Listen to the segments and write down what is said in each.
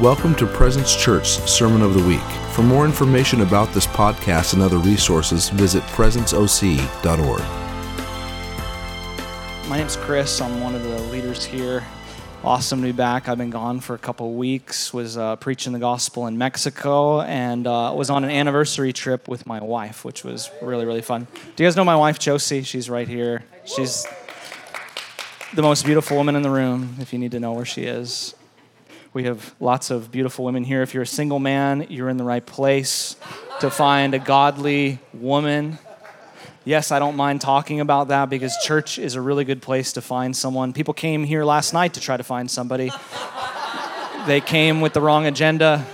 Welcome to Presence Church Sermon of the Week. For more information about this podcast and other resources, visit presenceoc.org. My name's Chris. I'm one of the leaders here. Awesome to be back. I've been gone for a couple weeks. Was uh, preaching the gospel in Mexico and uh, was on an anniversary trip with my wife, which was really really fun. Do you guys know my wife Josie? She's right here. She's the most beautiful woman in the room. If you need to know where she is, we have lots of beautiful women here. If you're a single man, you're in the right place to find a godly woman. Yes, I don't mind talking about that because church is a really good place to find someone. People came here last night to try to find somebody. they came with the wrong agenda.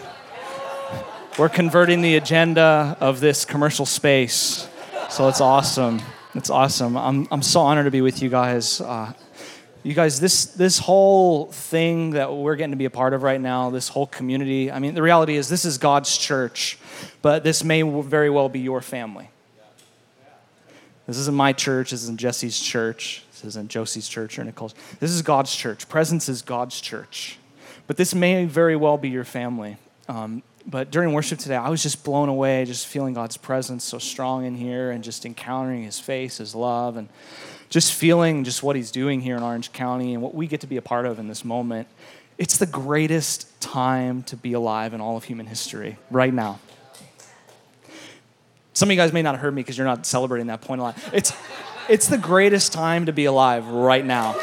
We're converting the agenda of this commercial space. So it's awesome. It's awesome. I'm, I'm so honored to be with you guys. Uh, you guys this this whole thing that we're getting to be a part of right now this whole community i mean the reality is this is god's church but this may very well be your family. This isn't my church this isn't jesse's church this isn't josie's church or nicole's. This is god's church. Presence is god's church. But this may very well be your family. Um, but during worship today i was just blown away just feeling god's presence so strong in here and just encountering his face his love and just feeling just what he's doing here in Orange County and what we get to be a part of in this moment. It's the greatest time to be alive in all of human history right now. Some of you guys may not have heard me because you're not celebrating that point a lot. It's, it's the greatest time to be alive right now.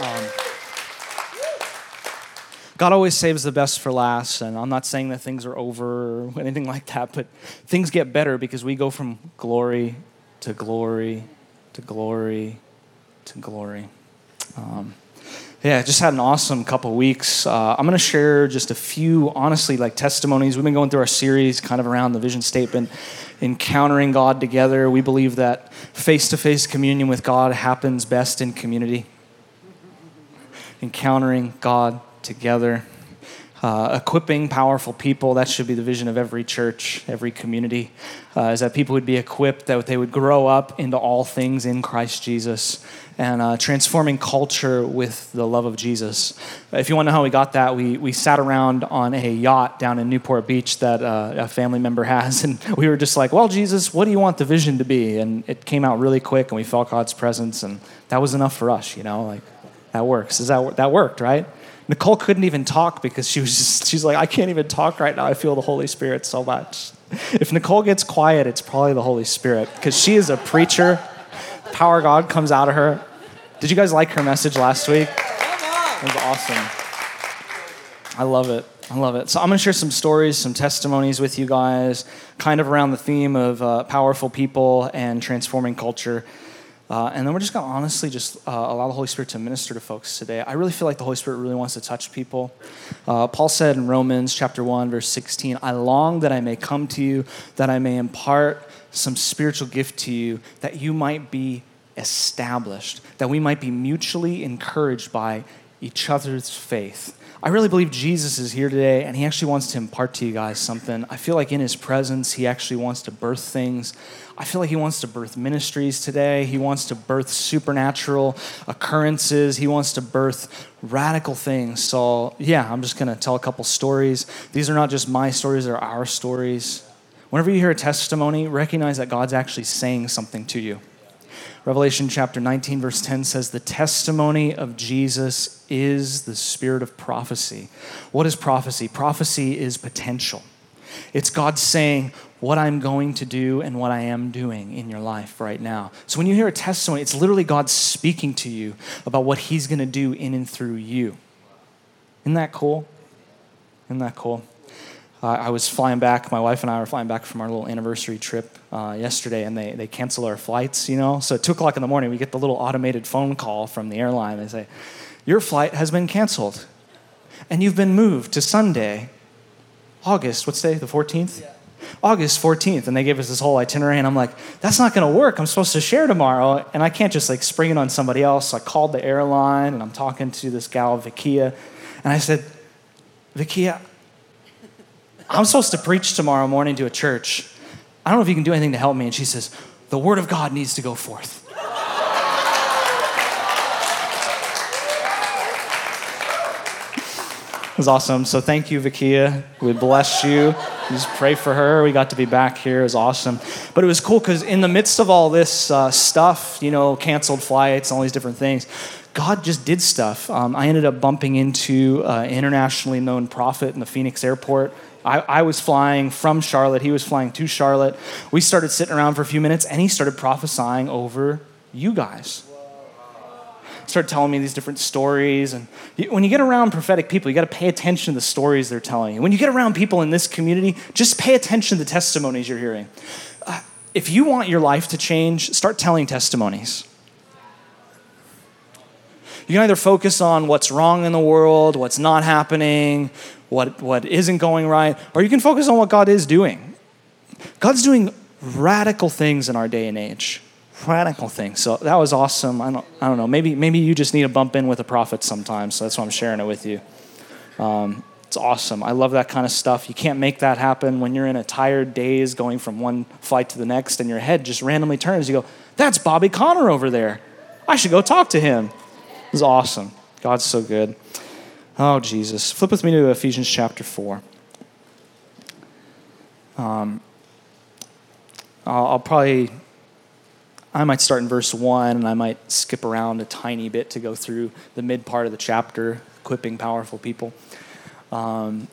Um, God always saves the best for last, and I'm not saying that things are over or anything like that, but things get better because we go from glory to glory to glory to glory. Um, yeah, just had an awesome couple weeks. Uh, I'm going to share just a few, honestly, like testimonies. We've been going through our series kind of around the vision statement, encountering God together. We believe that face to face communion with God happens best in community. Encountering God together uh, equipping powerful people. That should be the vision of every church, every community, uh, is that people would be equipped, that they would grow up into all things in Christ Jesus, and uh, transforming culture with the love of Jesus. If you want to know how we got that, we, we sat around on a yacht down in Newport Beach that uh, a family member has, and we were just like, well, Jesus, what do you want the vision to be? And it came out really quick, and we felt God's presence, and that was enough for us, you know, like, that works. Is that, that worked, right? Nicole couldn't even talk because she was just, she's like, I can't even talk right now. I feel the Holy Spirit so much. If Nicole gets quiet, it's probably the Holy Spirit because she is a preacher. Power God comes out of her. Did you guys like her message last week? It was awesome. I love it. I love it. So I'm going to share some stories, some testimonies with you guys, kind of around the theme of uh, powerful people and transforming culture. Uh, and then we're just going to honestly just uh, allow the Holy Spirit to minister to folks today. I really feel like the Holy Spirit really wants to touch people. Uh, Paul said in Romans chapter 1, verse 16, I long that I may come to you, that I may impart some spiritual gift to you, that you might be established, that we might be mutually encouraged by each other's faith. I really believe Jesus is here today and he actually wants to impart to you guys something. I feel like in his presence, he actually wants to birth things. I feel like he wants to birth ministries today. He wants to birth supernatural occurrences. He wants to birth radical things. So, yeah, I'm just going to tell a couple stories. These are not just my stories, they're our stories. Whenever you hear a testimony, recognize that God's actually saying something to you. Revelation chapter 19, verse 10 says, The testimony of Jesus is the spirit of prophecy. What is prophecy? Prophecy is potential. It's God saying what I'm going to do and what I am doing in your life right now. So when you hear a testimony, it's literally God speaking to you about what He's going to do in and through you. Isn't that cool? Isn't that cool? Uh, I was flying back. My wife and I were flying back from our little anniversary trip uh, yesterday, and they they cancel our flights. You know, so at two o'clock in the morning, we get the little automated phone call from the airline. They say, "Your flight has been canceled, and you've been moved to Sunday, August. What's day? The fourteenth." Yeah. August 14th, and they gave us this whole itinerary, and I'm like, that's not gonna work. I'm supposed to share tomorrow, and I can't just like spring it on somebody else. So I called the airline, and I'm talking to this gal, Vikia, and I said, Vikia, I'm supposed to preach tomorrow morning to a church. I don't know if you can do anything to help me. And she says, The word of God needs to go forth. It was awesome. So thank you, Vikia. We bless you. Just pray for her. We got to be back here. It was awesome. But it was cool because in the midst of all this uh, stuff, you know, canceled flights, all these different things, God just did stuff. Um, I ended up bumping into an internationally known prophet in the Phoenix airport. I, I, was flying from Charlotte. He was flying to Charlotte. We started sitting around for a few minutes, and he started prophesying over you guys. Started telling me these different stories. And when you get around prophetic people, you got to pay attention to the stories they're telling you. When you get around people in this community, just pay attention to the testimonies you're hearing. Uh, if you want your life to change, start telling testimonies. You can either focus on what's wrong in the world, what's not happening, what, what isn't going right, or you can focus on what God is doing. God's doing radical things in our day and age. Radical things. So that was awesome. I don't, I don't know. Maybe, maybe you just need to bump in with a prophet sometimes. So that's why I'm sharing it with you. Um, it's awesome. I love that kind of stuff. You can't make that happen when you're in a tired daze going from one flight to the next and your head just randomly turns. You go, that's Bobby Conner over there. I should go talk to him. Is awesome. God's so good. Oh, Jesus. Flip with me to Ephesians chapter 4. Um, I'll, I'll probably, I might start in verse 1 and I might skip around a tiny bit to go through the mid part of the chapter, equipping powerful people. Um,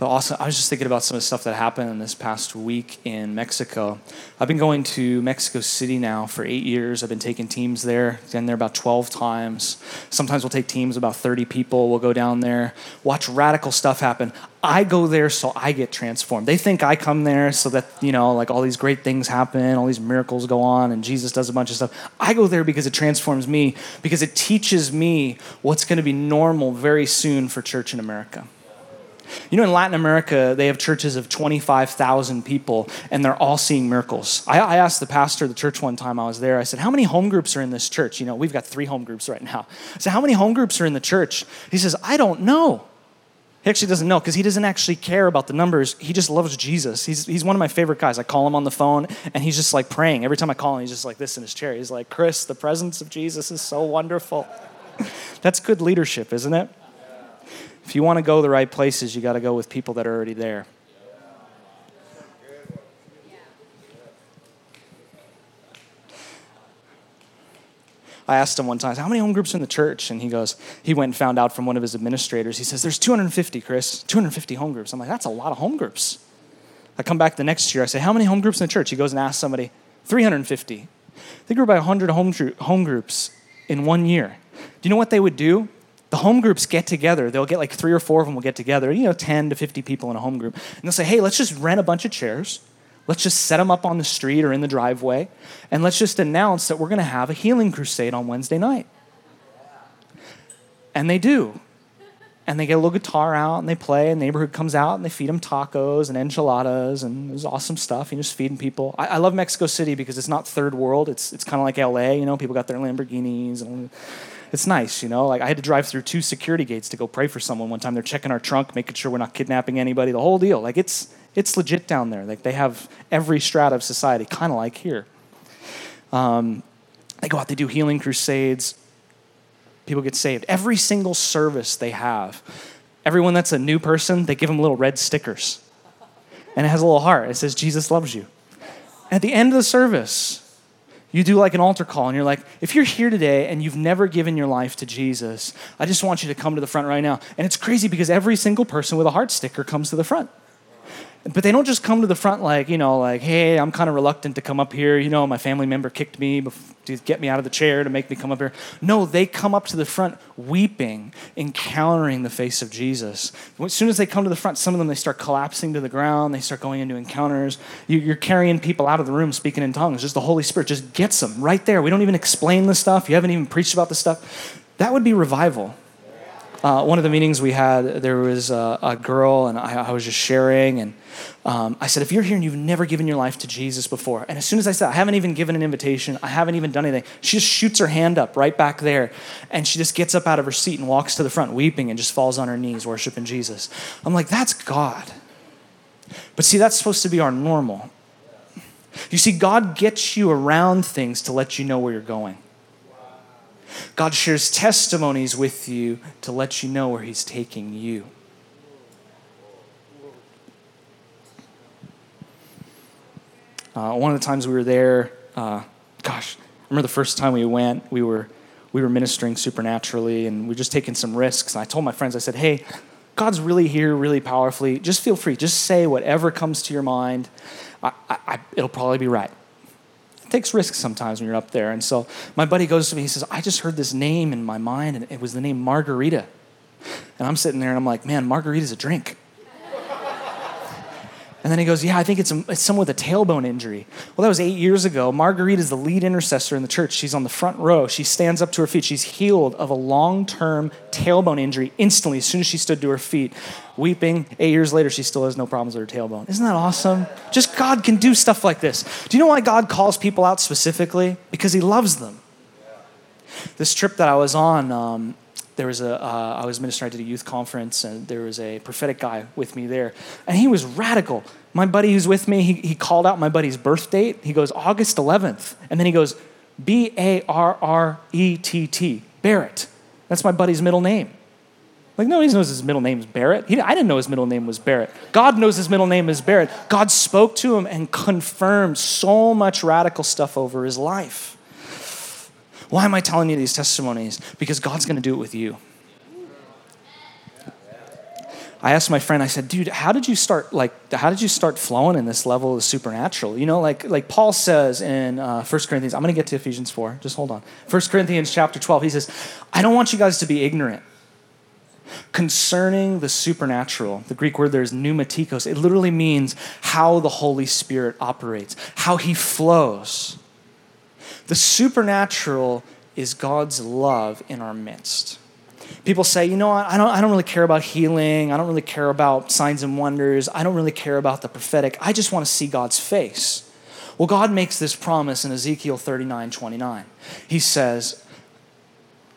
but also, I was just thinking about some of the stuff that happened in this past week in Mexico. I've been going to Mexico City now for eight years. I've been taking teams there, been there about 12 times. Sometimes we'll take teams about 30 people. We'll go down there, watch radical stuff happen. I go there so I get transformed. They think I come there so that, you know, like all these great things happen, all these miracles go on, and Jesus does a bunch of stuff. I go there because it transforms me, because it teaches me what's going to be normal very soon for church in America. You know, in Latin America, they have churches of 25,000 people, and they're all seeing miracles. I, I, asked the pastor of the church one time I was there, I said, How many home groups are in this church? You know, we've got three home groups right now. Said, How many home groups are in the church? He says, I don't know. He actually doesn't know because he doesn't actually care about the numbers. He just loves Jesus. He's, he's one of my favorite guys. I call him on the phone and he's just like praying. Every time I call him, he's just like this in his chair. He's like, Chris, the presence of Jesus is so wonderful. That's good leadership, isn't it? If you want to go the right places, you got to go with people that are already there. I asked him one time, how many home groups are in the church? And he goes, he went and found out from one of his administrators. He says, there's 250, Chris, 250 home groups. I'm like, that's a lot of home groups. I come back the next year, I say, how many home groups in the church? He goes and asks somebody, 350. They grew by 100 home, home groups in one year. Do you know what they would do? The home groups get together. They'll get like three or four of them will get together, you know, 10 to 50 people in a home group. And they'll say, hey, let's just rent a bunch of chairs. Let's just set them up on the street or in the driveway. And let's just announce that we're going to have a healing crusade on Wednesday night. And they do. And they get a little guitar out and they play, and the neighborhood comes out and they feed them tacos and enchiladas and there's awesome stuff. You just feeding people. I, I, love Mexico City because it's not third world. It's, it's kind of like LA, you know, people got their Lamborghinis and it's nice, you know. Like I had to drive through two security gates to go pray for someone one time. They're checking our trunk, making sure we're not kidnapping anybody. The whole deal. Like it's it's legit down there. Like they have every strata of society, kind of like here. Um, they go out, they do healing crusades. People get saved. Every single service they have, everyone that's a new person, they give them little red stickers. And it has a little heart. It says, Jesus loves you. At the end of the service, you do like an altar call, and you're like, if you're here today and you've never given your life to Jesus, I just want you to come to the front right now. And it's crazy because every single person with a heart sticker comes to the front. But they don't just come to the front like, you know, like, hey, I'm kind of reluctant to come up here. You know, my family member kicked me to get me out of the chair to make me come up here. No, they come up to the front weeping, encountering the face of Jesus. As soon as they come to the front, some of them, they start collapsing to the ground. They start going into encounters. You're carrying people out of the room speaking in tongues. Just the Holy Spirit just gets them right there. We don't even explain the stuff. You haven't even preached about the stuff. That would be revival. Uh, one of the meetings we had, there was a, a girl, and I, I, was just sharing, and um, I said, If you're here and you've never given your life to Jesus before, and as soon as I said, I haven't even given an invitation, I haven't even done anything, she just shoots her hand up right back there, and she just gets up out of her seat and walks to the front, weeping, and just falls on her knees, worshiping Jesus. I'm like, That's God. But see, that's supposed to be our normal. You see, God gets you around things to let you know where you're going. God shares testimonies with you to let you know where He's taking you. Uh, one of the times we were there, uh, gosh, I remember the first time we went, we were, we were ministering supernaturally and we were just taking some risks. And I told my friends, I said, hey, God's really here, really powerfully. Just feel free. Just say whatever comes to your mind. I, I, it'll probably be right. It takes risks sometimes when you're up there. And so my buddy goes to me, he says, I just heard this name in my mind, and it was the name Margarita. And I'm sitting there and I'm like, man, margarita's a drink. And then he goes, Yeah, I think it's, a, it's someone with a tailbone injury. Well, that was eight years ago. Marguerite is the lead intercessor in the church. She's on the front row. She stands up to her feet. She's healed of a long term tailbone injury instantly as soon as she stood to her feet. Weeping, eight years later, she still has no problems with her tailbone. Isn't that awesome? Just God can do stuff like this. Do you know why God calls people out specifically? Because He loves them. This trip that I was on, um, there was a uh, I was ministering at a youth conference, and there was a prophetic guy with me there, and he was radical. My buddy who's with me, he, he called out my buddy's birth date. He goes August 11th, and then he goes B A R R E T T Barrett. That's my buddy's middle name. Like nobody knows his middle name is Barrett. He, I didn't know his middle name was Barrett. God knows his middle name is Barrett. God spoke to him and confirmed so much radical stuff over his life. Why am I telling you these testimonies? Because God's going to do it with you. I asked my friend, I said, dude, how did you start, like, how did you start flowing in this level of supernatural? You know, like, like Paul says in uh, 1 Corinthians, I'm going to get to Ephesians 4, just hold on. 1 Corinthians chapter 12, he says, I don't want you guys to be ignorant concerning the supernatural. The Greek word there is pneumatikos. It literally means how the Holy Spirit operates, how he flows. The supernatural is God's love in our midst. People say, you know what, I don't, I don't really care about healing. I don't really care about signs and wonders. I don't really care about the prophetic. I just want to see God's face. Well, God makes this promise in Ezekiel 39 29. He says,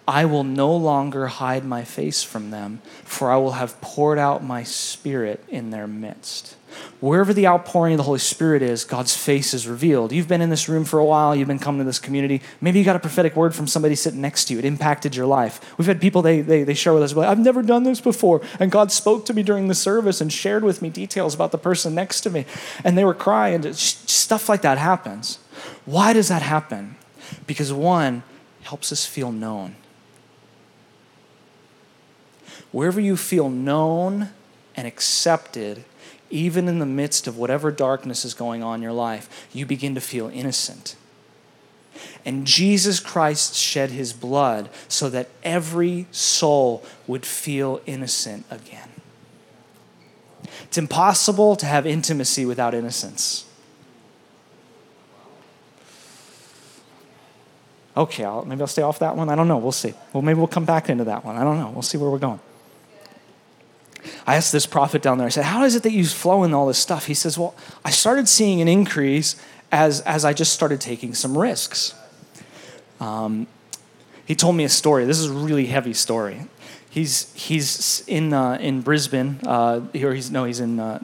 I will no longer hide my face from them, for I will have poured out my spirit in their midst. Wherever the outpouring of the Holy Spirit is, God's face is revealed. You've been in this room for a while, you've been coming to this community. Maybe you got a prophetic word from somebody sitting next to you. It impacted your life. We've had people, they, they, they share with us, like, I've never done this before. And God spoke to me during the service and shared with me details about the person next to me. And they were crying. Stuff like that happens. Why does that happen? Because one, helps us feel known. Wherever you feel known and accepted, even in the midst of whatever darkness is going on in your life, you begin to feel innocent. And Jesus Christ shed his blood so that every soul would feel innocent again. It's impossible to have intimacy without innocence. Okay, I'll, maybe I'll stay off that one. I don't know. We'll see. Well, maybe we'll come back into that one. I don't know. We'll see where we're going. I asked this prophet down there, I said, How is it that you flow in all this stuff? He says, Well, I started seeing an increase as, as I just started taking some risks. Um, he told me a story. This is a really heavy story. He's, he's in, uh, in Brisbane, uh, or he's, no, he's in uh,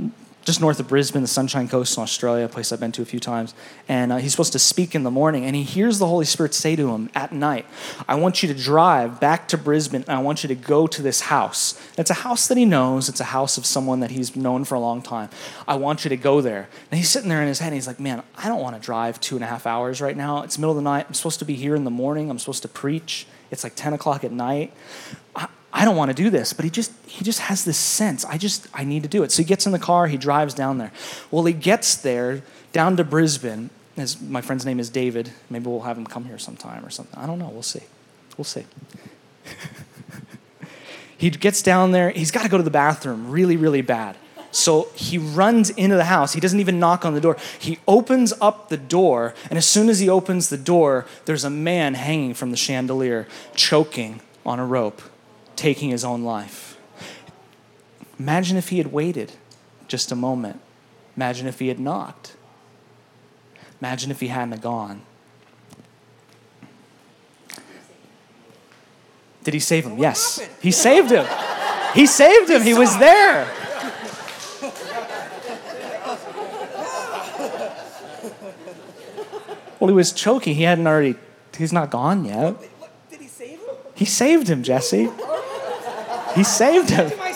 just north of Brisbane, the Sunshine Coast in Australia, a place I've been to a few times. And uh, he's supposed to speak in the morning, and he hears the Holy Spirit say to him at night, I want you to drive back to Brisbane, and I want you to go to this house. It's a house that he knows, it's a house of someone that he's known for a long time. I want you to go there. And he's sitting there in his head, and he's like, Man, I don't want to drive two and a half hours right now. It's middle of the night. I'm supposed to be here in the morning, I'm supposed to preach. It's like 10 o'clock at night. I don't want to do this, but he just he just has this sense. I just I need to do it. So he gets in the car, he drives down there. Well, he gets there down to Brisbane. His, my friend's name is David. Maybe we'll have him come here sometime or something. I don't know. We'll see. We'll see. he gets down there. He's got to go to the bathroom really, really bad. So he runs into the house. He doesn't even knock on the door. He opens up the door, and as soon as he opens the door, there's a man hanging from the chandelier, choking on a rope taking his own life. Imagine if he had waited just a moment. Imagine if he had knocked. Imagine if he hadn't gone. Did he save him? Yes. He saved him. He saved him. He was there. Well, he was choking. He hadn't already, he's not gone yet. He saved him, Jesse. He saved him. My.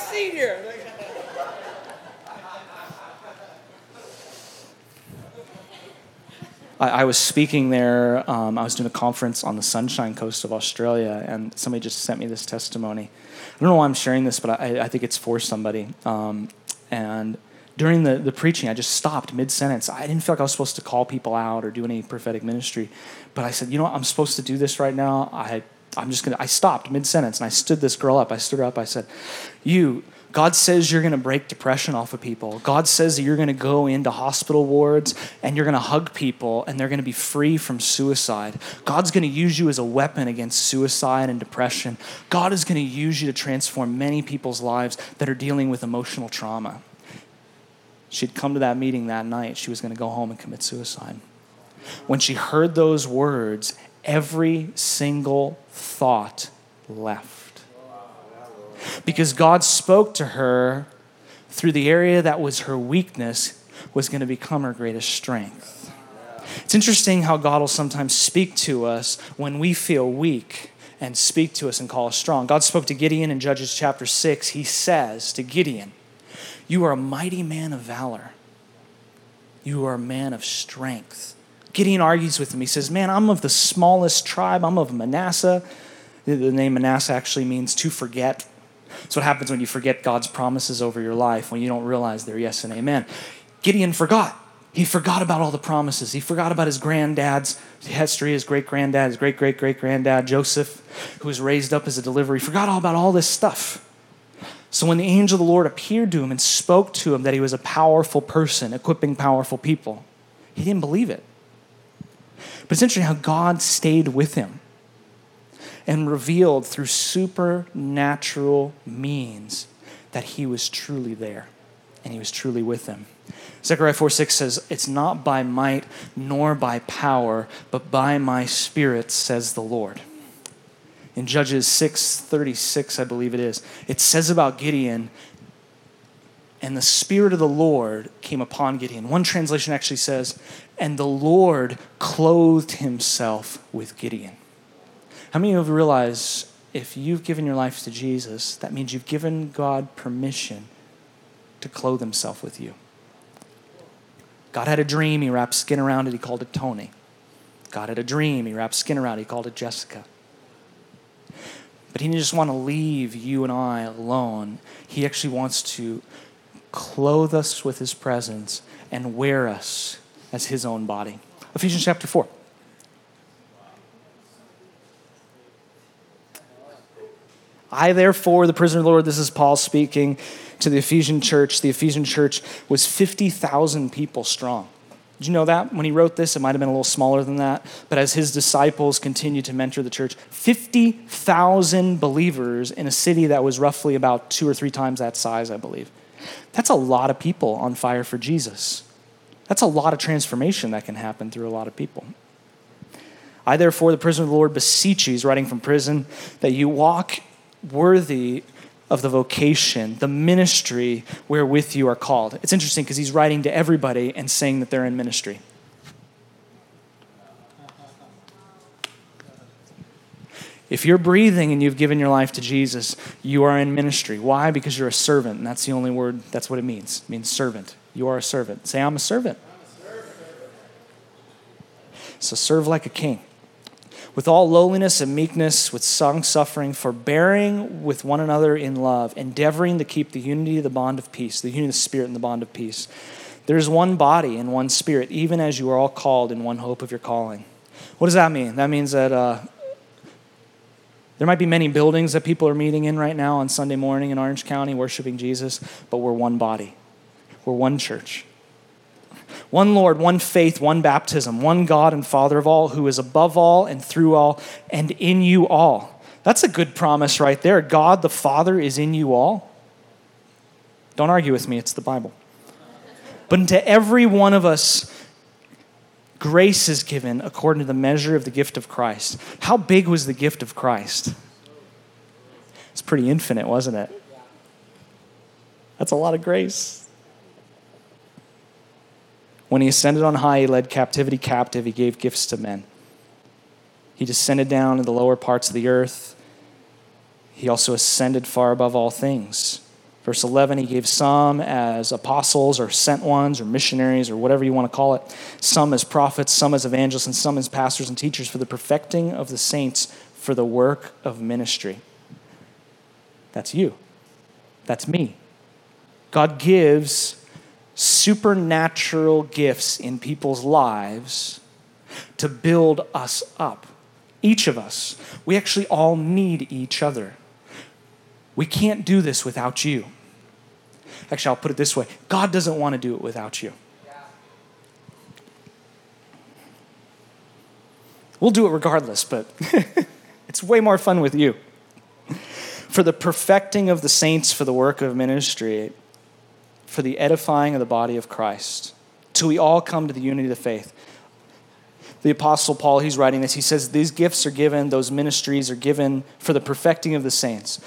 I, I was speaking there. Um, I was doing a conference on the Sunshine Coast of Australia, and somebody just sent me this testimony. I don't know why I'm sharing this, but I, I think it's for somebody. Um, and during the, the preaching, I just stopped mid sentence. I didn't feel like I was supposed to call people out or do any prophetic ministry, but I said, you know what? I'm supposed to do this right now. I, I'm just gonna. I stopped mid sentence and I stood this girl up. I stood her up. I said, "You God says you're going to break depression off of people. God says that you're going to go into hospital wards and you're going to hug people and they're going to be free from suicide. God's going to use you as a weapon against suicide and depression. God is going to use you to transform many people's lives that are dealing with emotional trauma. She'd come to that meeting that night. She was going to go home and commit suicide. When she heard those words, every single thought left because God spoke to her through the area that was her weakness was going to become her greatest strength. It's interesting how God will sometimes speak to us when we feel weak and speak to us and call us strong. God spoke to Gideon in Judges chapter 6. He says to Gideon, You are a mighty man of valor. You are a man of strength. Gideon argues with him. He says, Man, I'm of the smallest tribe. I'm of Manasseh. The name Manasseh actually means to forget. It's what happens when you forget God's promises over your life, when you don't realize they're yes and amen. Gideon forgot. He forgot about all the promises. He forgot about his granddad's history, his great granddad, his great great great granddad, Joseph, who was raised up as a deliverer. He forgot all about all this stuff. So when the angel of the Lord appeared to him and spoke to him that he was a powerful person, equipping powerful people, he didn't believe it. But it's interesting how God stayed with him and revealed through supernatural means that he was truly there and he was truly with them. Zechariah 4 6 says, It's not by might nor by power, but by my spirit, says the Lord. In Judges 6 36, I believe it is, it says about Gideon, and the Spirit of the Lord came upon Gideon. One translation actually says, And the Lord clothed himself with Gideon. How many of you realize if you've given your life to Jesus, that means you've given God permission to clothe himself with you? God had a dream, he wrapped skin around it, he called it Tony. God had a dream, he wrapped skin around it, he called it Jessica. But he didn't just want to leave you and I alone. He actually wants to clothe us with his presence and wear us as his own body. Ephesians chapter 4. I, therefore, the prisoner of the Lord, this is Paul speaking to the Ephesian church. The Ephesian church was 50,000 people strong. Did you know that? When he wrote this, it might have been a little smaller than that. But as his disciples continued to mentor the church, 50,000 believers in a city that was roughly about two or three times that size, I believe. That's a lot of people on fire for Jesus. That's a lot of transformation that can happen through a lot of people. I, therefore, the prisoner of the Lord, beseech you, he's writing from prison, that you walk worthy of the vocation, the ministry wherewith you are called. It's interesting because he's writing to everybody and saying that they're in ministry. If you're breathing and you've given your life to Jesus, you are in ministry. Why? Because you're a servant, and that's the only word, that's what it means. It means servant. You are a servant. Say, I'm a servant. I'm a servant. So serve like a king with all lowliness and meekness, with some suffering, forbearing with one another in love, endeavoring to keep the unity of the bond of peace, the unity of the Spirit and the bond of peace. There is one body and one Spirit, even as you are all called in one hope of your calling. What does that mean? That means that uh, there might be many buildings that people are meeting in right now on Sunday morning in Orange County worshiping Jesus, but we're one body, we're one church. One Lord, one faith, one baptism, one God and Father of all, who is above all and through all and in you all. That's a good promise right there. God the Father is in you all. Don't argue with me, it's the Bible. But into every one of us, grace is given according to the measure of the gift of Christ. How big was the gift of Christ? It's pretty infinite, wasn't it? That's a lot of grace. When he ascended on high, he led captivity captive, he gave gifts to men. He descended down to the lower parts of the earth. He also ascended far above all things. Verse 11, he gave some as apostles or sent ones or missionaries or whatever you want to call it, some as prophets, some as evangelists, and some as pastors and teachers for the perfecting of the saints for the work of ministry. That's you. That's me. God gives supernatural gifts in people's lives to build us up. Each of us. We actually all need each other. We can't do this without you. Actually, I'll put it this way God doesn't want to do it without you. We'll do it regardless, but it's way more fun with you. For the perfecting of the saints for the work of ministry, for the edifying of the body of Christ, till we all come to the unity of the faith. The Apostle Paul, he's writing this, he says, These gifts are given, those ministries are given for the perfecting of the saints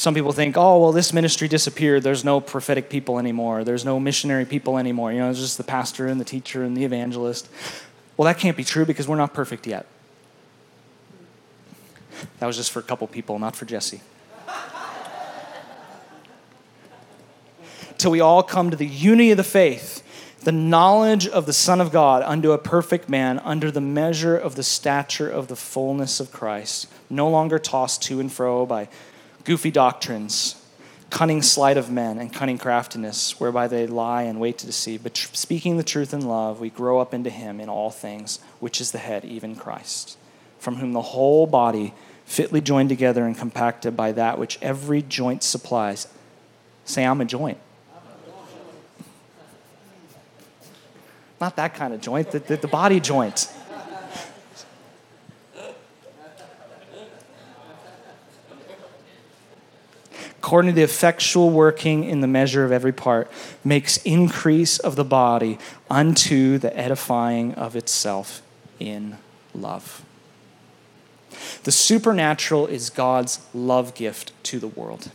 some people think, oh, well, this ministry disappeared. There's no prophetic people anymore. There's no missionary people anymore. You know, it's just the pastor and the teacher and the evangelist. Well, that can't be true because we're not perfect yet. That was just for a couple people, not for Jesse. Till we all come to the unity of the faith, the knowledge of the Son of God, unto a perfect man, under the measure of the stature of the fullness of Christ, no longer tossed to and fro by goofy doctrines, cunning sleight of men, and cunning craftiness, whereby they lie and wait to deceive. But tr- speaking the truth in love, we grow up into Him in all things, which is the head, even Christ, from whom the whole body, fitly joined together and compacted by that which every joint supplies. Say, I'm a joint. Not that kind of joint, the, the, the body joint. According to the effectual working in the measure of every part, makes increase of the body unto the edifying of itself in love. The supernatural is God's love gift to the world.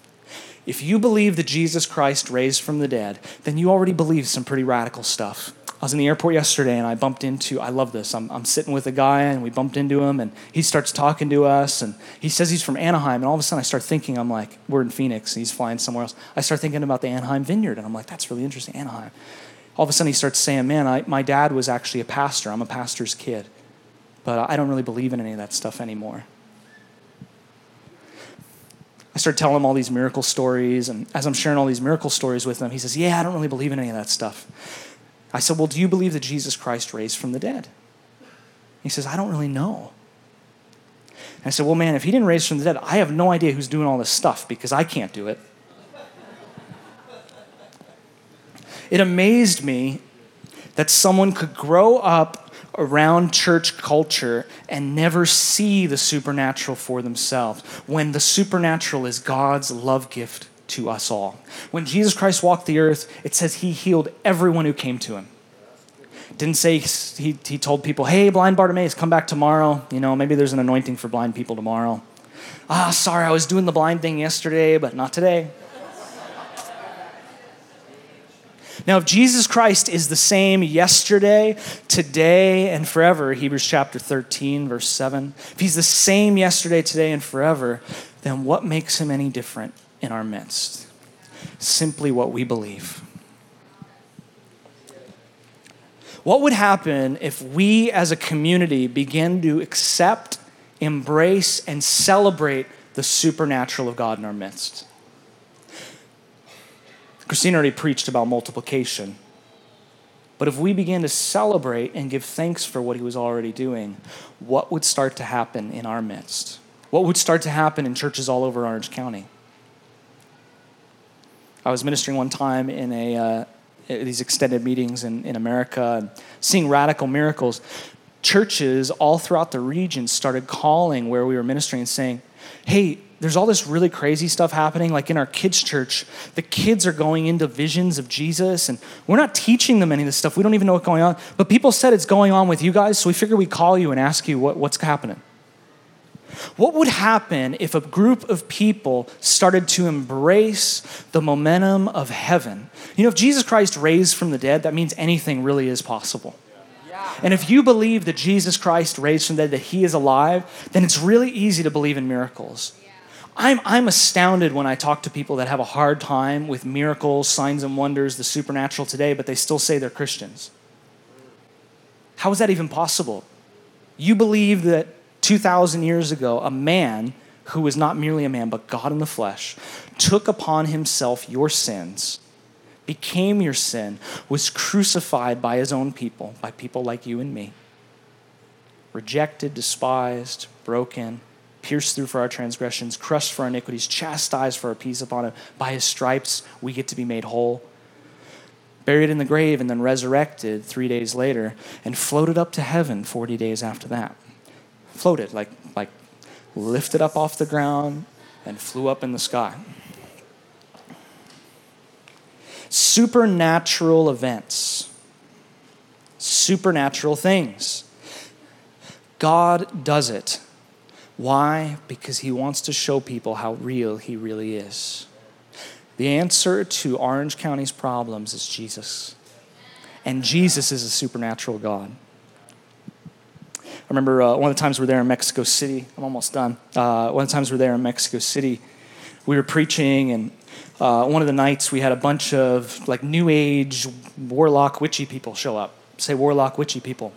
If you believe that Jesus Christ raised from the dead, then you already believe some pretty radical stuff. I was in the airport yesterday and I bumped into, I love this. I'm, I'm sitting with a guy and we bumped into him and he starts talking to us and he says he's from Anaheim. And all of a sudden I start thinking, I'm like, we're in Phoenix and he's flying somewhere else. I start thinking about the Anaheim Vineyard and I'm like, that's really interesting, Anaheim. All of a sudden he starts saying, man, I, my dad was actually a pastor. I'm a pastor's kid. But I don't really believe in any of that stuff anymore. I start telling him all these miracle stories, and as I'm sharing all these miracle stories with him, he says, Yeah, I don't really believe in any of that stuff. I said, Well, do you believe that Jesus Christ raised from the dead? He says, I don't really know. And I said, Well, man, if he didn't raise from the dead, I have no idea who's doing all this stuff because I can't do it. It amazed me that someone could grow up around church culture and never see the supernatural for themselves when the supernatural is God's love gift to us all. When Jesus Christ walked the earth, it says he healed everyone who came to him. Didn't say he, he told people, hey, blind Bartimaeus, come back tomorrow. You know, maybe there's an anointing for blind people tomorrow. Ah, sorry, I was doing the blind thing yesterday, but not today. Now, if Jesus Christ is the same yesterday, today, and forever, Hebrews chapter 13, verse 7, if he's the same yesterday, today, and forever, then what makes him any different in our midst. Simply what we believe. What would happen if we as a community begin to accept, embrace, and celebrate the supernatural of God in our midst? Christine already preached about multiplication. But if we began to celebrate and give thanks for what he was already doing, what would start to happen in our midst? What would start to happen in churches all over Orange County? I was ministering one time in a uh, these extended meetings in, in America, and seeing radical miracles. Churches all throughout the region started calling where we were ministering and saying, "Hey, there's all this really crazy stuff happening. Like in our kids' church, the kids are going into visions of Jesus, and we're not teaching them any of this stuff. We don't even know what's going on. But people said it's going on with you guys, so we figured we'd call you and ask you what, what's happening." What would happen if a group of people started to embrace the momentum of heaven? You know, if Jesus Christ raised from the dead, that means anything really is possible. And if you believe that Jesus Christ raised from the dead, that he is alive, then it's really easy to believe in miracles. I'm, I'm astounded when I talk to people that have a hard time with miracles, signs and wonders, the supernatural today, but they still say they're Christians. How is that even possible? You believe that 2,000 years ago, a man who was not merely a man, but God in the flesh, took upon himself your sins, became your sin, was crucified by his own people, by people like you and me, rejected, despised, broken, pierced through for our transgressions, crushed for our iniquities, chastised for our peace upon him. By his stripes, we get to be made whole. Buried in the grave and then resurrected three days later and floated up to heaven 40 days after that. Floated, like, like lifted up off the ground and flew up in the sky. Supernatural events, supernatural things. God does it why? Because he wants to show people how real he really is. The answer to Orange County's problems is Jesus. And Jesus is a supernatural God. I remember uh, one of the times we're there in Mexico City. I'm almost done. Uh, one of the times we're there in Mexico City, we were preaching, and uh, one of the nights we had a bunch of like New Age warlock witchy people show up. Say warlock witchy people.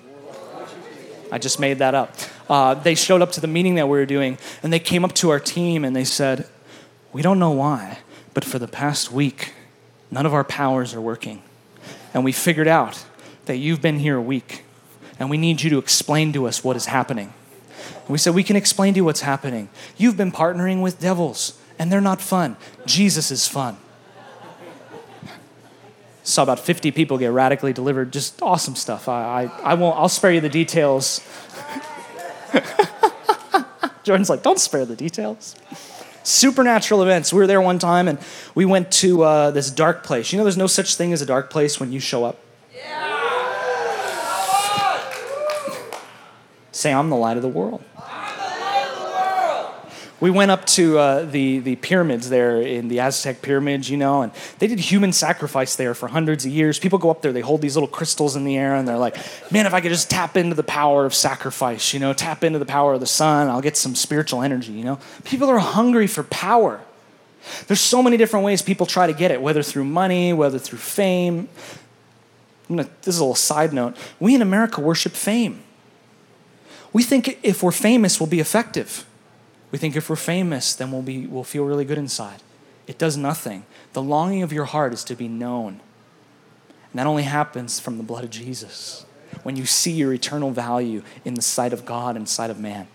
I just made that up. Uh, they showed up to the meeting that we were doing, and they came up to our team and they said, We don't know why, but for the past week, none of our powers are working. And we figured out that you've been here a week, and we need you to explain to us what is happening. And we said, We can explain to you what's happening. You've been partnering with devils, and they're not fun. Jesus is fun saw about 50 people get radically delivered. Just awesome stuff. I, I, I won't, I'll spare you the details. Jordan's like, don't spare the details. Supernatural events. We were there one time and we went to uh, this dark place. You know, there's no such thing as a dark place when you show up. Say, I'm the light of the world we went up to uh, the, the pyramids there in the Aztec pyramids, you know, and they did human sacrifice there for hundreds of years. People go up there, they hold these little crystals in the air, and they're like, man, if I could just tap into the power of sacrifice, you know, tap into the power of the sun, I'll get some spiritual energy, you know. People are hungry for power. There's so many different ways people try to get it, whether through money, whether through fame. Gonna, this is a little side note. We in America worship fame. We think if we're famous, we'll be effective. We think if we're famous, then we'll, be, we'll feel really good inside. It does nothing. The longing of your heart is to be known. And that only happens from the blood of Jesus when you see your eternal value in the sight of God and sight of man.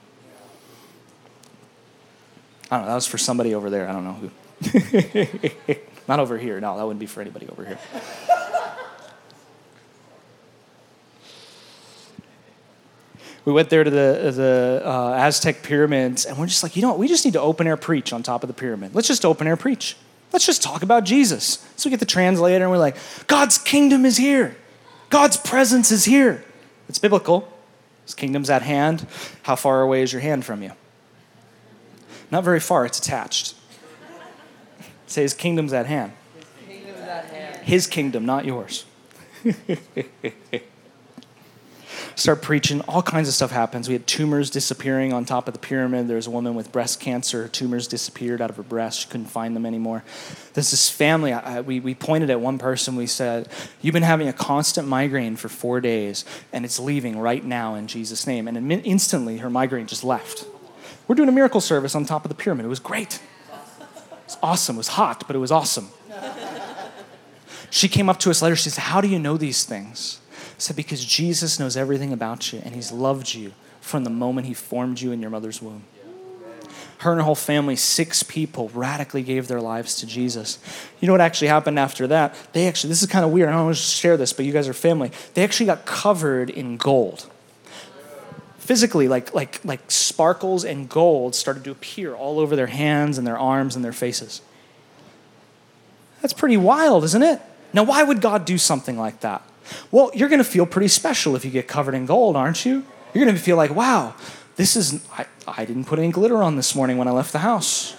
I don't know, that was for somebody over there. I don't know who. Not over here. No, that wouldn't be for anybody over here. We went there to the, the uh, Aztec pyramids, and we're just like, you know what? We just need to open air preach on top of the pyramid. Let's just open air preach. Let's just talk about Jesus. So we get the translator, and we're like, God's kingdom is here. God's presence is here. It's biblical. His kingdom's at hand. How far away is your hand from you? Not very far, it's attached. Say, His kingdom's at hand. His kingdom, at hand. His kingdom not yours. start preaching. All kinds of stuff happens. We had tumors disappearing on top of the pyramid. There was a woman with breast cancer. Tumors disappeared out of her breast. She couldn't find them anymore. There's this family. I, we, we pointed at one person. We said, You've been having a constant migraine for four days, and it's leaving right now in Jesus' name. And instantly, her migraine just left. We're doing a miracle service on top of the pyramid. It was great. It was awesome. It was hot, but it was awesome. She came up to us later. She said, How do you know these things? Said, Because Jesus knows everything about you and he's loved you from the moment he formed you in your mother's womb. Her and her whole family, six people, radically gave their lives to Jesus. You know what actually happened after that? They actually, this is kind of weird. I don't want to share this, but you guys are family. They actually got covered in gold physically like like like sparkles and gold started to appear all over their hands and their arms and their faces that's pretty wild isn't it now why would god do something like that well, you're going to feel pretty special if you get covered in gold, aren't you? You're going to feel like, wow, this is, I, I didn't put any glitter on this morning when I left the house.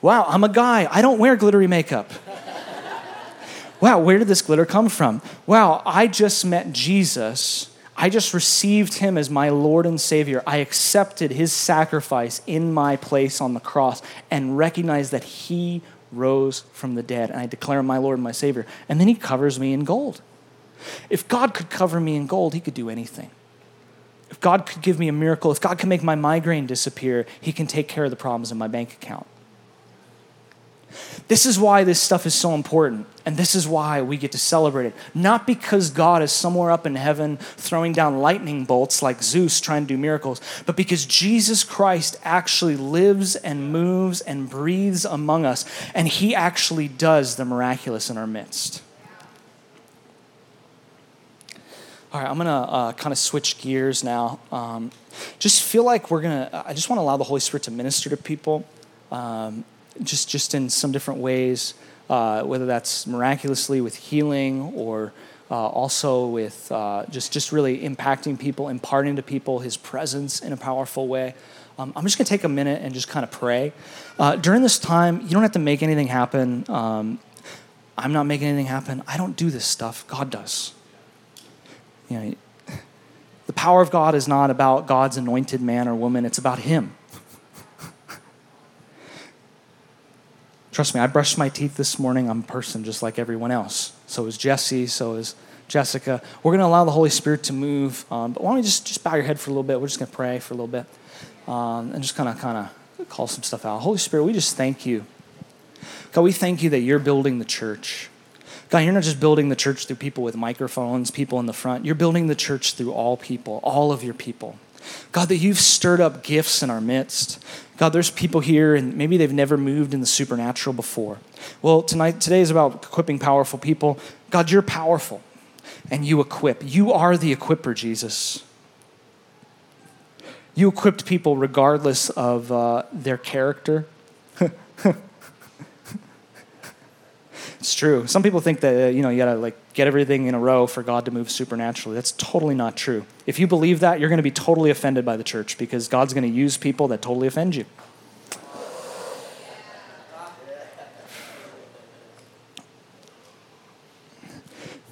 Wow, I'm a guy. I don't wear glittery makeup. Wow, where did this glitter come from? Wow, I just met Jesus. I just received him as my Lord and Savior. I accepted his sacrifice in my place on the cross and recognized that he rose from the dead. And I declare him my Lord and my Savior. And then he covers me in gold. If God could cover me in gold, he could do anything. If God could give me a miracle, if God can make my migraine disappear, he can take care of the problems in my bank account. This is why this stuff is so important. And this is why we get to celebrate it. Not because God is somewhere up in heaven throwing down lightning bolts like Zeus trying to do miracles, but because Jesus Christ actually lives and moves and breathes among us, and he actually does the miraculous in our midst. All right, I'm going to uh, kind of switch gears now. Um, just feel like we're going to, I just want to allow the Holy Spirit to minister to people. Um, just just in some different ways, uh, whether that's miraculously with healing or uh, also with uh, just just really impacting people, imparting to people His presence in a powerful way. Um, I'm just going to take a minute and just kind of pray. Uh, during this time, you don't have to make anything happen. Um, I'm not making anything happen. I don't do this stuff. God does. You know, the power of God is not about God's anointed man or woman. It's about Him. Trust me, I brushed my teeth this morning. I'm a person just like everyone else. So is Jesse, so is Jessica. We're going to allow the Holy Spirit to move. Um, but why don't you just, just bow your head for a little bit? We're just going to pray for a little bit um, and just kind of kind of call some stuff out. Holy Spirit, we just thank you. God, we thank you that you're building the church. God, you're not just building the church through people with microphones, people in the front. You're building the church through all people, all of your people. God, that you've stirred up gifts in our midst. God, there's people here and maybe they've never moved in the supernatural before. Well, tonight, today is about equipping powerful people. God, you're powerful and you equip. You are the equiper, Jesus. You equipped people regardless of uh, their character. it's true. Some people think that uh, you know you gotta like get everything in a row for God to move supernaturally. That's totally not true. If you believe that, you're going to be totally offended by the church because God's going to use people that totally offend you.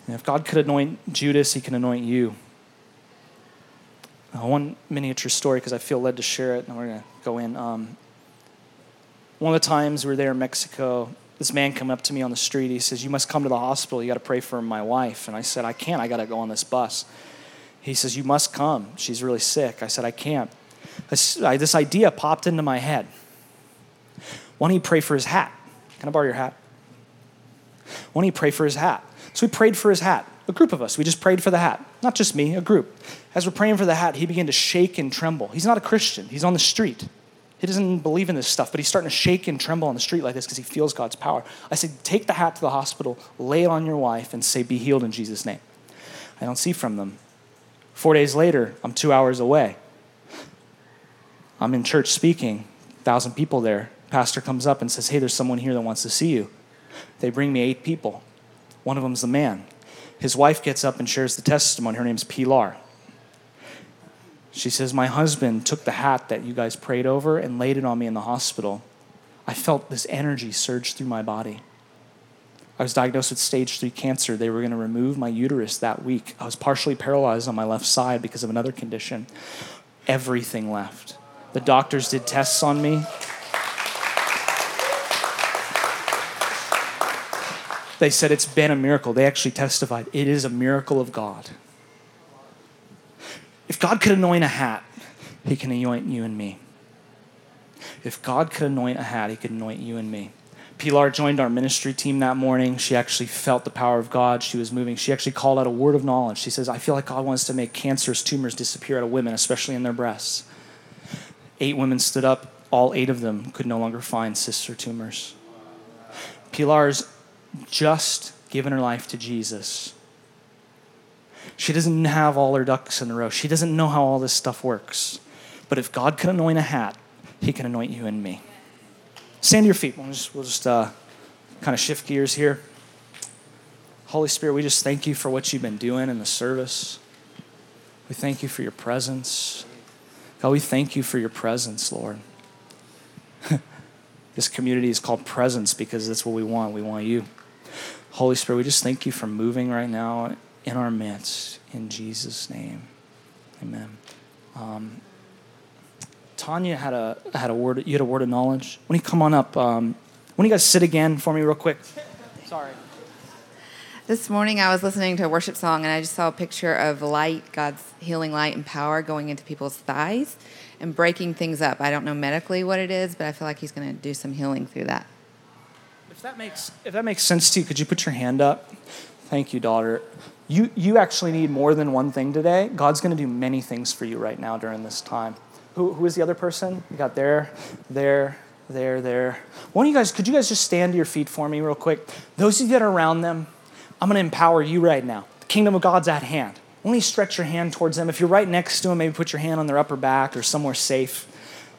And if God could anoint Judas, he can anoint you. Uh, one miniature story because I feel led to share it, and we're going to go in. Um, one of the times we were there in Mexico, this man come up to me on the street. He says, You must come to the hospital. You got to pray for my wife. And I said, I can't. I got to go on this bus. He says, You must come. She's really sick. I said, I can't. This, idea popped into my head. Why don't you pray for his hat? Can I borrow your hat? Why don't you pray for his hat? So we prayed for his hat. A group of us. We just prayed for the hat. Not just me, a group. As we're praying for the hat, he began to shake and tremble. He's not a Christian, he's on the street. He doesn't believe in this stuff, but he's starting to shake and tremble on the street like this because he feels God's power. I said, Take the hat to the hospital, lay it on your wife, and say, Be healed in Jesus' name. I don't see from them. Four days later, I'm two hours away. I'm in church speaking, thousand people there. Pastor comes up and says, Hey, there's someone here that wants to see you. They bring me eight people. One of them's the man. His wife gets up and shares the testimony. Her name's Pilar. She says, My husband took the hat that you guys prayed over and laid it on me in the hospital. I felt this energy surge through my body. I was diagnosed with stage three cancer. They were going to remove my uterus that week. I was partially paralyzed on my left side because of another condition. Everything left. The doctors did tests on me. They said it's been a miracle. They actually testified it is a miracle of God. If God could anoint a hat, he can anoint you and me. If God could anoint a hat, he could anoint you and me. Pilar joined our ministry team that morning. She actually felt the power of God. She was moving. She actually called out a word of knowledge. She says, I feel like God wants to make cancerous tumors disappear out of women, especially in their breasts. Eight women stood up. All eight of them could no longer find or tumors. Pilar's just given her life to Jesus. She doesn't have all her ducks in a row. She doesn't know how all this stuff works. But if God can anoint a hat, He can anoint you and me. Stand to your feet. We'll just, we'll just uh, kind of shift gears here. Holy Spirit, we just thank you for what you've been doing in the service. We thank you for your presence. God, we thank you for your presence, Lord. this community is called presence because that's what we want. We want you. Holy Spirit, we just thank you for moving right now in our midst. In Jesus' name. Amen. Um, Tanya had a had a word. You had a word of knowledge. When you come on up, um, when you guys sit again for me, real quick. Sorry. This morning I was listening to a worship song and I just saw a picture of light, God's healing light and power going into people's thighs and breaking things up. I don't know medically what it is, but I feel like He's going to do some healing through that. If that makes if that makes sense to you, could you put your hand up? Thank you, daughter. You you actually need more than one thing today. God's going to do many things for you right now during this time. Who who is the other person? You got there, there, there, there. One of you guys, could you guys just stand to your feet for me real quick? Those of you that are around them, I'm going to empower you right now. The kingdom of God's at hand. Only stretch your hand towards them. If you're right next to them, maybe put your hand on their upper back or somewhere safe.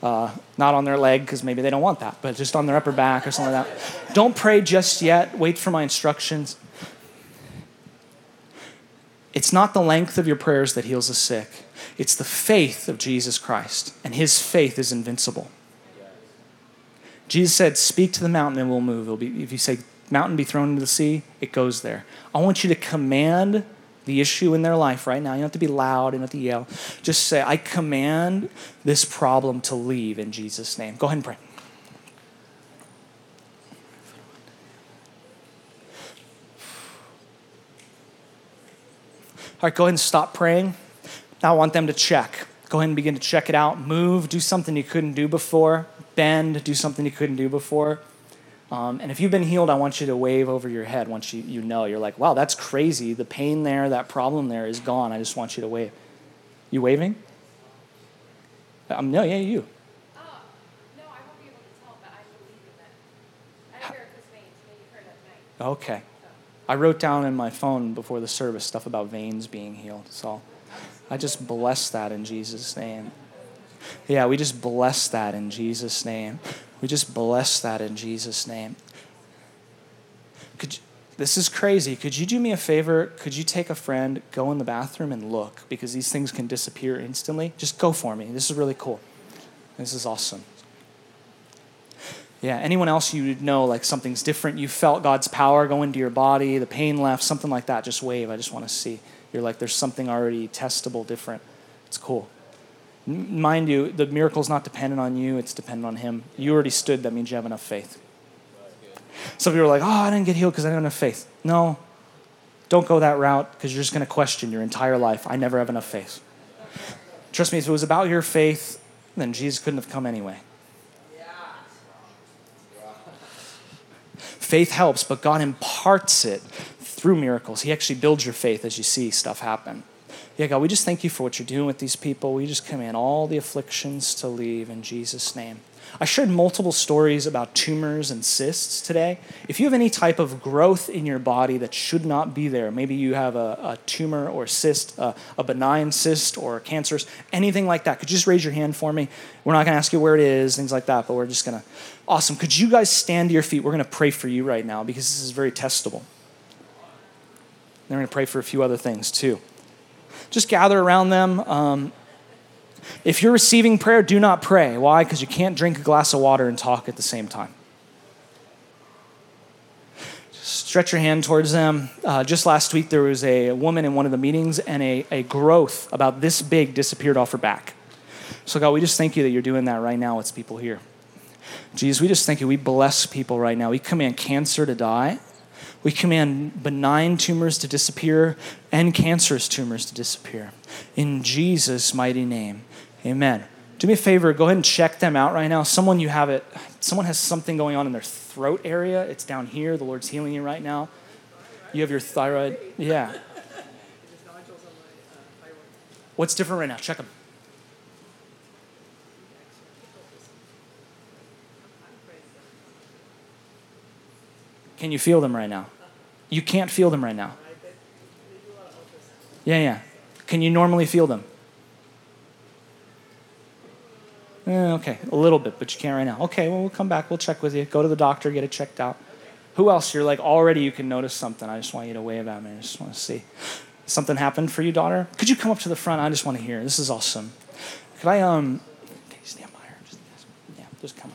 Uh, not on their leg because maybe they don't want that, but just on their upper back or something like that. Don't pray just yet. Wait for my instructions. It's not the length of your prayers that heals the sick, it's the faith of Jesus Christ, and his faith is invincible. Jesus said, Speak to the mountain and it will move. Be, if you say, Mountain be thrown into the sea, it goes there. I want you to command the issue in their life right now. You don't have to be loud, you don't have to yell. Just say, I command this problem to leave in Jesus' name. Go ahead and pray. Right, go ahead and stop praying. Now I want them to check. Go ahead and begin to check it out. Move, do something you couldn't do before. Bend, do something you couldn't do before. Um, and if you've been healed, I want you to wave over your head once you, you know. You're like, wow, that's crazy. The pain there, that problem there is gone. I just want you to wave. You waving? Um, no, yeah, you. Uh, no, I won't be able to tell, but I believe in that. I hear this veins, maybe heard at night. Okay. I wrote down in my phone before the service stuff about veins being healed. So I just bless that in Jesus' name. Yeah, we just bless that in Jesus' name. We just bless that in Jesus' name. Could you, this is crazy. Could you do me a favor? Could you take a friend, go in the bathroom, and look? Because these things can disappear instantly. Just go for me. This is really cool. This is awesome. Yeah, anyone else you know, like something's different, you felt God's power go into your body, the pain left, something like that, just wave. I just want to see. You're like, there's something already testable, different. It's cool. Mind you, the miracle's not dependent on you, it's dependent on Him. You already stood, that means you have enough faith. Some people are like, oh, I didn't get healed because I didn't have faith. No, don't go that route because you're just going to question your entire life. I never have enough faith. Trust me, if it was about your faith, then Jesus couldn't have come anyway. Faith helps, but God imparts it through miracles. He actually builds your faith as you see stuff happen. Yeah, God, we just thank you for what you're doing with these people. We just command all the afflictions to leave in Jesus' name. I shared multiple stories about tumors and cysts today. If you have any type of growth in your body that should not be there, maybe you have a, a tumor or cyst, uh, a benign cyst or cancerous, anything like that, could you just raise your hand for me? We're not going to ask you where it is, things like that, but we're just going to. Awesome. Could you guys stand to your feet? We're going to pray for you right now because this is very testable. Then we're going to pray for a few other things too. Just gather around them. Um, if you're receiving prayer, do not pray. Why? Because you can't drink a glass of water and talk at the same time. Stretch your hand towards them. Uh, just last week, there was a woman in one of the meetings, and a, a growth about this big disappeared off her back. So, God, we just thank you that you're doing that right now with people here. Jesus, we just thank you. We bless people right now. We command cancer to die. We command benign tumors to disappear and cancerous tumors to disappear. In Jesus' mighty name. Amen. Do me a favor, go ahead and check them out right now. Someone you have it, someone has something going on in their throat area. It's down here. The Lord's healing you right now. You have your thyroid. Yeah. What's different right now? Check them. Can you feel them right now? You can't feel them right now. Yeah, yeah. Can you normally feel them? Eh, okay, a little bit, but you can't right now. Okay, well, we'll come back. We'll check with you. Go to the doctor, get it checked out. Who else? You're like, already you can notice something. I just want you to wave at me. I just want to see. Something happened for you, daughter? Could you come up to the front? I just want to hear. This is awesome. Could I, um, you stand by her? Just, yeah, just come.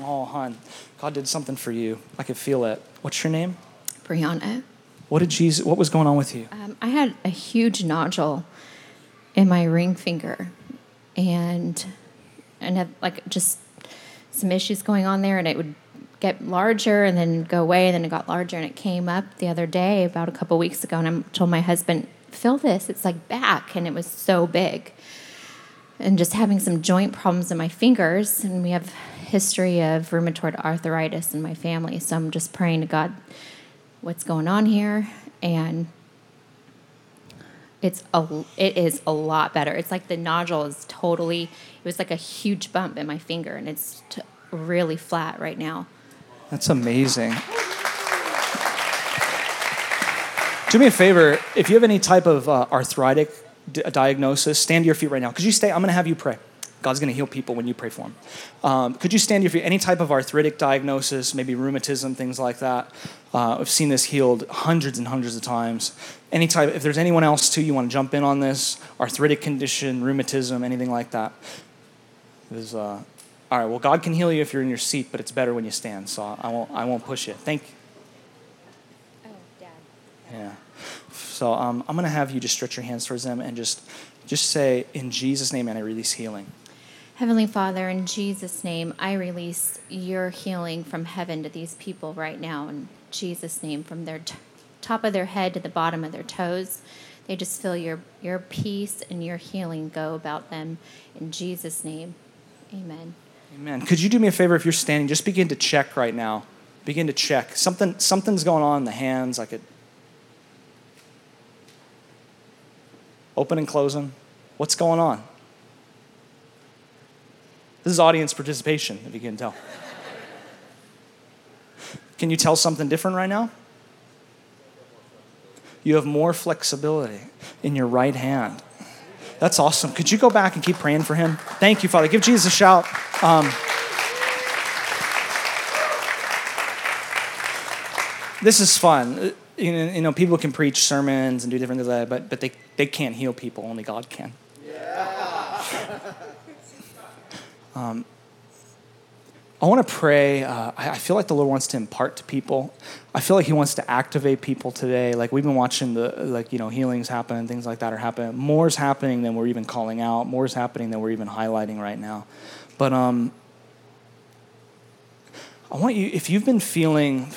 Oh, hon, God did something for you. I could feel it. What's your name? Brianna. What did Jesus, what was going on with you? Um, I had a huge nodule in my ring finger, and and had like just some issues going on there, and it would get larger and then go away, and then it got larger, and it came up the other day about a couple weeks ago, and I told my husband, "Feel this? It's like back," and it was so big, and just having some joint problems in my fingers, and we have history of rheumatoid arthritis in my family, so I'm just praying to God, what's going on here, and it's a it is a lot better. It's like the nodule is totally. It was like a huge bump in my finger, and it's t- really flat right now. That's amazing. Do me a favor, if you have any type of uh, arthritic d- diagnosis, stand to your feet right now. Could you stay? I'm going to have you pray. God's going to heal people when you pray for them. Um, could you stand your feet? Any type of arthritic diagnosis, maybe rheumatism, things like that. Uh, I've seen this healed hundreds and hundreds of times. Any type, if there's anyone else too, you want to jump in on this, arthritic condition, rheumatism, anything like that. There's, uh, all right, well, God can heal you if you're in your seat, but it's better when you stand, so I won't, I won't push you. Thank you. Oh, Dad. Yeah. So um, I'm going to have you just stretch your hands towards them and just, just say, in Jesus' name, and I release healing. Heavenly Father, in Jesus' name, I release your healing from heaven to these people right now. In Jesus' name, from their t- top of their head to the bottom of their toes, they just feel your, your peace and your healing go about them. In Jesus' name, amen. Amen. Could you do me a favor if you're standing? Just begin to check right now. Begin to check. Something, something's going on in the hands, I could Open and closing. What's going on? This is audience participation, if you can tell. Can you tell something different right now? You have more flexibility in your right hand. That's awesome. Could you go back and keep praying for him? Thank you, Father. Give Jesus a shout. Um, this is fun. You know, people can preach sermons and do different things, like that, but, but they, they can't heal people. Only God can. Um, I want to pray. Uh, I, feel like the Lord wants to impart to people. I feel like He wants to activate people today. Like we've been watching the like you know healings happen, and things like that are happening. More is happening than we're even calling out. More is happening than we're even highlighting right now. But um, I want you if you've been feeling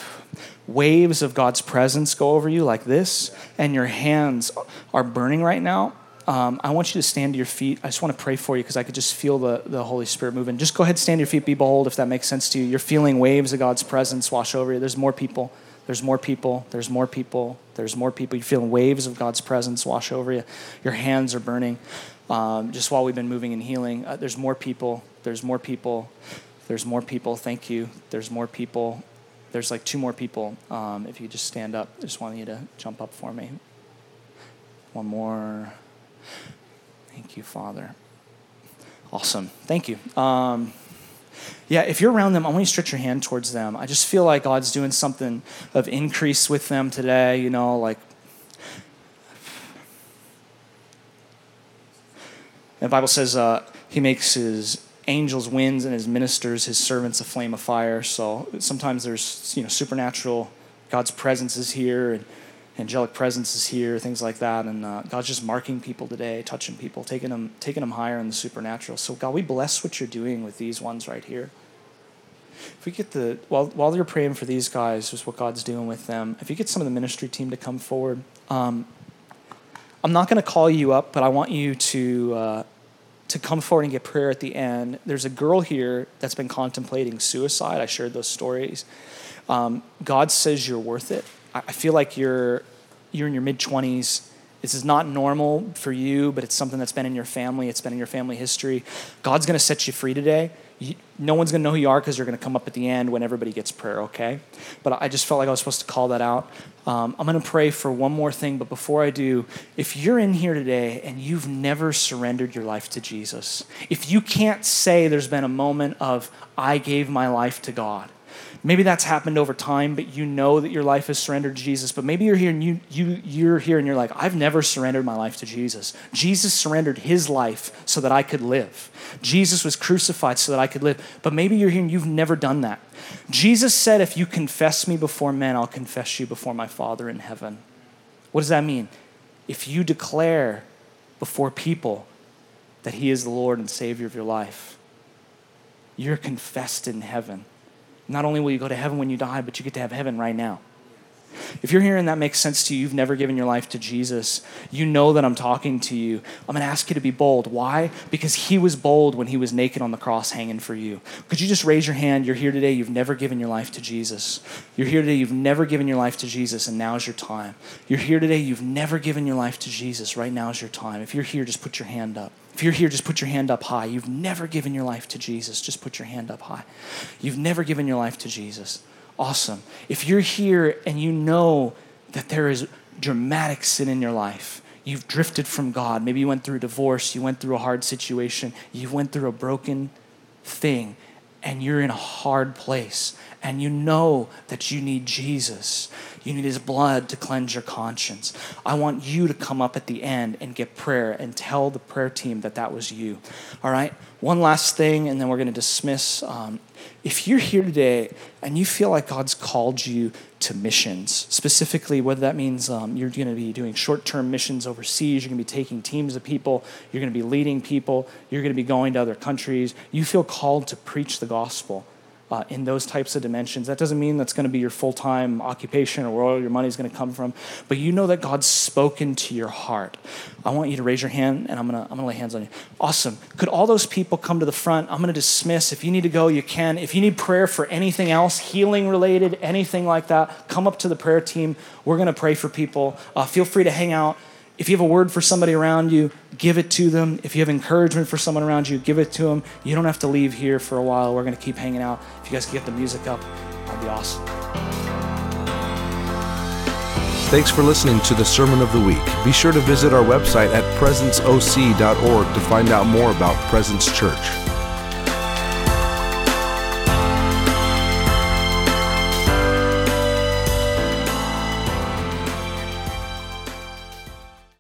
waves of God's presence go over you like this, and your hands are burning right now. Um, I want you to stand to your feet. I just want to pray for you because I could just feel the, the Holy Spirit moving. Just go ahead, stand to your feet, be bold if that makes sense to you. You're feeling waves of God's presence wash over you. There's more people. There's more people. There's more people. There's more people. You're feeling waves of God's presence wash over you. Your hands are burning. Um, just while we've been moving and healing, uh, there's more people. There's more people. There's more people. Thank you. There's more people. There's like two more people. Um, if you just stand up, I just want you to jump up for me. One more. Thank you, Father. Awesome. Thank you. Um, yeah, if you're around them, I want you to stretch your hand towards them. I just feel like God's doing something of increase with them today, you know, like. The Bible says uh, he makes his angels winds and his ministers his servants a flame of fire. So sometimes there's you know supernatural, God's presence is here and angelic presence is here, things like that, and uh, God's just marking people today, touching people, taking them taking them higher in the supernatural. So God, we bless what you're doing with these ones right here. If we get the while while you're praying for these guys, just what God's doing with them. If you get some of the ministry team to come forward. Um, I'm not going to call you up, but I want you to uh, to come forward and get prayer at the end. There's a girl here that's been contemplating suicide. I shared those stories. Um, God says you're worth it. I feel like you're you're in your mid 20s. This is not normal for you, but it's something that's been in your family. It's been in your family history. God's going to set you free today. You, no one's going to know who you are because you're going to come up at the end when everybody gets prayer, okay? But I just felt like I was supposed to call that out. Um, I'm going to pray for one more thing, but before I do, if you're in here today and you've never surrendered your life to Jesus, if you can't say there's been a moment of, I gave my life to God, maybe that's happened over time but you know that your life is surrendered to jesus but maybe you're here and you, you, you're here and you're like i've never surrendered my life to jesus. Jesus surrendered his life so that i could live. Jesus was crucified so that i could live. But maybe you're here and you've never done that. Jesus said if you confess me before men i'll confess you before my father in heaven. What does that mean? If you declare before people that He is the Lord and Savior of your life, you're confessed in heaven. Not only will you go to heaven when you die, but you get to have heaven right now. If you're here and that makes sense to you, you've never given your life to Jesus, you know that I'm talking to you. I'm going to ask you to be bold. Why? Because he was bold when he was naked on the cross hanging for you. Could you just raise your hand? You're here today, you've never given your life to Jesus. You're here today, you've never given your life to Jesus, and now's your time. You're here today, you've never given your life to Jesus. Right now is your time. If you're here, just put your hand up. If you're here, just put your hand up high. You've never given your life to Jesus, just put your hand up high. You've never given your life to Jesus. Awesome. If you're here and you know that there is dramatic sin in your life, you've drifted from God, maybe you went through a divorce, you went through a hard situation, you went through a broken thing, and you're in a hard place, and you know that you need Jesus. You need his blood to cleanse your conscience. I want you to come up at the end and get prayer and tell the prayer team that that was you. All right? One last thing, and then we're going to dismiss. Um, if you're here today and you feel like God's called you to missions, specifically whether that means um, you're going to be doing short term missions overseas, you're going to be taking teams of people, you're going to be leading people, you're going to be going to other countries, you feel called to preach the gospel uh, in those types of dimensions. That doesn't mean that's going to be your full time occupation or where all your money is going to come from, but you know that God's spoken to your heart. I want you to raise your hand and I'm going to, I'm going to lay hands on you. Awesome. Could all those people come to the front? I'm going to dismiss. If you need to go, you can. If you need prayer for anything else, healing related, anything like that, come up to the prayer team. We're going to pray for people. Uh, feel free to hang out. If you have a word for somebody around you, give it to them. If you have encouragement for someone around you, give it to them. You don't have to leave here for a while. We're going to keep hanging out. You guys can get the music up, that'd be awesome. Thanks for listening to the Sermon of the Week. Be sure to visit our website at presenceoc.org to find out more about Presence Church.